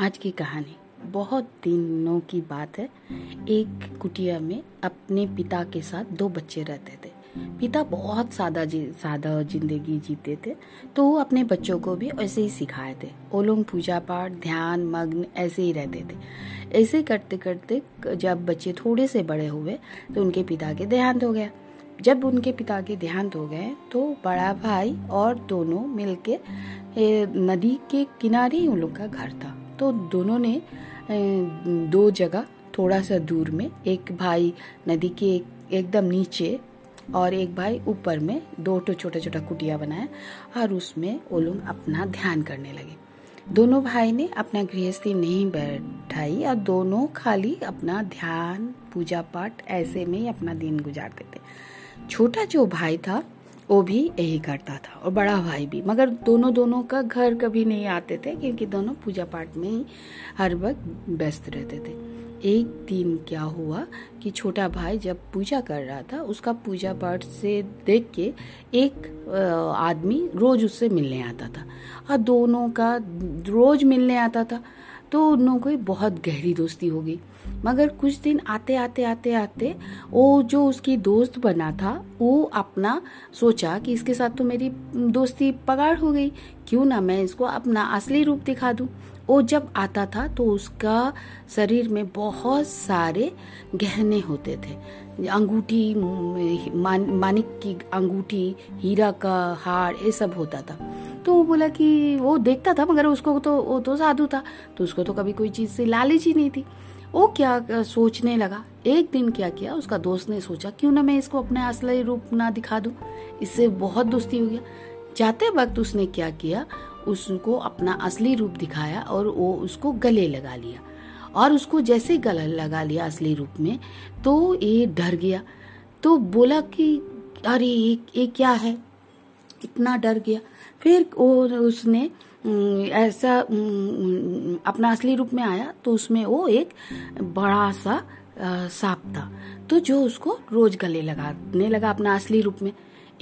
आज की कहानी। बहुत दिनों की बात है। एक कुटिया में अपने पिता के साथ दो बच्चे रहते थे। पिता बहुत सादा जी, सादा ज़िंदगी जीते थे तो वो अपने बच्चों को भी ऐसे ही सिखाए थे। वो लोग पूजा पाठ ध्यान, मग्न ऐसे ही रहते थे। ऐसे करते करते जब बच्चे थोड़े से बड़े हुए तो उनके पिता के देहांत हो गया। जब उनके पिता के देहांत हो गए तो बड़ा भाई और दोनों मिलके नदी के किनारे ही उन लोग का घर था। तो दोनों ने दो जगह थोड़ा सा दूर में, एक भाई नदी के एकदम नीचे और एक भाई ऊपर में दो तो छोटा छोटा कुटिया बनाया और उसमें वो लोग अपना ध्यान करने लगे। दोनों भाई ने अपना गृहस्थी नहीं बैठाई और दोनों खाली अपना ध्यान, पूजा पाठ ऐसे में ही अपना दिन गुजारते थे। छोटा जो भाई था वो भी यही करता था और बड़ा भाई भी। मगर दोनों दोनों का घर कभी नहीं आते थे, क्योंकि दोनों पूजा पाठ में ही हर वक्त व्यस्त रहते थे। एक दिन क्या हुआ कि छोटा भाई जब पूजा कर रहा था, उसका पूजा पाठ से देख के एक आदमी रोज उससे मिलने आता था और दोनों का रोज मिलने आता था। तो उन लोगों की बहुत गहरी दोस्ती हो गई। मगर कुछ दिन आते आते आते आते वो जो उसकी दोस्त बना था वो अपना सोचा कि इसके साथ तो मेरी दोस्ती पगार हो गई। क्यों ना मैं इसको अपना असली रूप दिखा दूँ? वो जब आता था तो उसका शरीर में बहुत सारे गहने होते थे। अंगूठी मान, मानिक की अंगूठी हीरा का हार ये सब होता था। तो वो बोला कि वो देखता था मगर उसको तो वो तो साधु था। तो उसको तो कभी कोई चीज़ से लालच ही नहीं थी। वो क्या सोचने लगा? एक दिन क्या किया? उसका दोस्त ने सोचा, क्यों ना मैं इसको अपने असली रूप ना दिखा दूँ? इससे बहुत दोस्ती हो गया। जाते वक्त उसने क्या किया? उसको अपना असली रूप दिखाया और वो उसको गले लगा लिया। और उसको जैसे गला लगा लिया असली रूप में तो ये डर गया। तो बोला कि, अरे ये क्या है? इतना डर गया। फिर और उसने ऐसा अपना असली रूप में आया तो उसमें वो एक बड़ा सा सांप था। तो जो उसको रोज गले लगाने लगा अपना असली रूप में।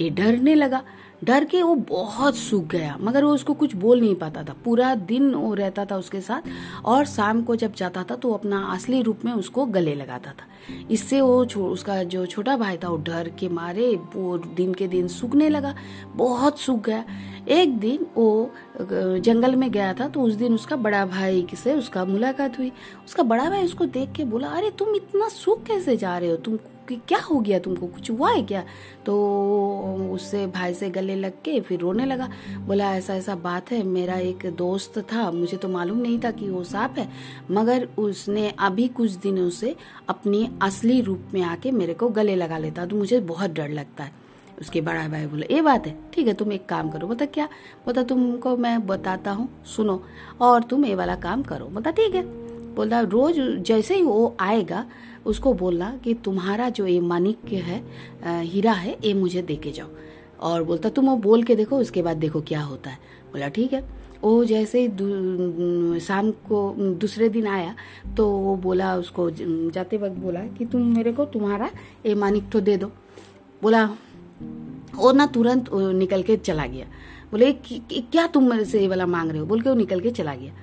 ये डरने लगा। डर के वो बहुत सूख गया, मगर वो उसको कुछ बोल नहीं पाता था। पूरा दिन वो रहता था उसके साथ, और शाम को जब जाता था तो अपना असली रूप में उसको गले लगाता था। इससे वो उसका जो छोटा भाई था, वो डर के मारे, वो दिन के दिन सूखने लगा, बहुत सूख गया। एक दिन वो जंगल में गया था तो उस दिन उसका बड़ा भाई से उसका मुलाकात हुई। उसका बड़ा भाई उसको देख के बोला, अरे, तुम इतना सूख कैसे जा रहे हो? तुम कि क्या हो गया तुमको? कुछ हुआ है क्या? तो उससे भाई से गले लग के फिर रोने लगा। बोला, ऐसा ऐसा बात है, मेरा एक दोस्त था, मुझे तो मालूम नहीं था कि वो सांप है। मगर उसने अभी कुछ दिनों से अपनी असली रूप में आके मेरे को गले लगा लेता तो मुझे बहुत डर लगता है। उसके बड़ा भाई बोले, ये बात है, ठीक है, तुम एक काम करो, बता क्या? बता तुमको मैं बताता हूँ, सुनो, और तुम ये वाला काम करो, बता, ठीक है? बोलता, रोज जैसे ही वो आएगा उसको बोला कि तुम्हारा जो ये मानिक है हीरा है, ये मुझे दे के जाओ। और बोलता, तुम वो बोल के देखो, उसके बाद देखो क्या होता है। बोला, ठीक है। वो जैसे ही शाम को दूसरे दिन आया तो वो बोला, उसको जाते वक्त बोला कि तुम मेरे को तुम्हारा ये मानिक तो दे दो। बोला वो ना तुरंत निकल के चला गया। बोले क्या तुम मेरे से ये वाला मांग रहे हो? बोल के वो निकल के चला गया।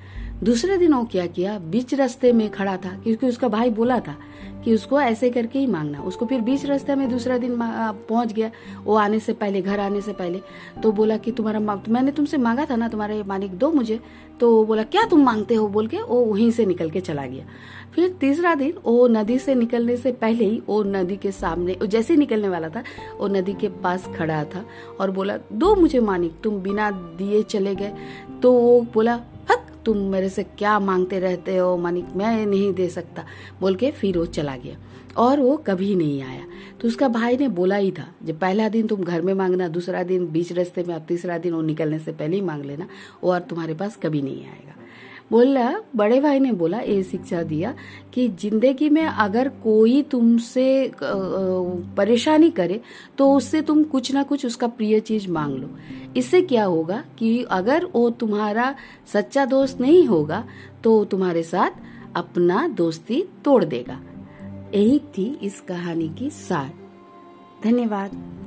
दूसरे दिन वो क्या किया, बीच रास्ते में खड़ा था, क्योंकि उसका भाई बोला था कि उसको ऐसे करके ही मांगना। उसको फिर बीच रास्ते में दूसरा दिन पहुँच गया, वो आने से पहले, घर आने से पहले। तो बोला कि तुम्हारा मांग तो मैंने तुमसे मांगा था ना, तुम्हारे मालिक दो मुझे। तो बोला, क्या तुम मांगते हो? बोल के वो वहीं से निकल के चला गया। फिर तीसरा दिन, वो नदी से निकलने से पहले ही वो नदी के सामने जैसे निकलने वाला था, वो नदी के पास खड़ा था और बोला, दो मुझे मानिक तुम बिना दिए चले गए। तो वो बोला तुम मेरे से क्या मांगते रहते हो, मानिक? मैं नहीं दे सकता। बोल के फिर वो चला गया। और वो कभी नहीं आया। तो उसका भाई ने बोला ही था, जब पहला दिन तुम घर में मांगना, दूसरा दिन बीच रास्ते में और तीसरा दिन वो निकलने से पहले ही मांग लेना। वो और तुम्हारे पास कभी नहीं आएगा। बोला, बड़े भाई ने बोला ये शिक्षा दिया कि ज़िंदगी में अगर कोई तुमसे परेशानी करे तो उससे तुम कुछ ना कुछ उसका प्रिय चीज़ मांग लो। इससे क्या होगा कि अगर वो तुम्हारा सच्चा दोस्त नहीं होगा तो तुम्हारे साथ अपना दोस्ती तोड़ देगा। यही थी इस कहानी की सार। धन्यवाद।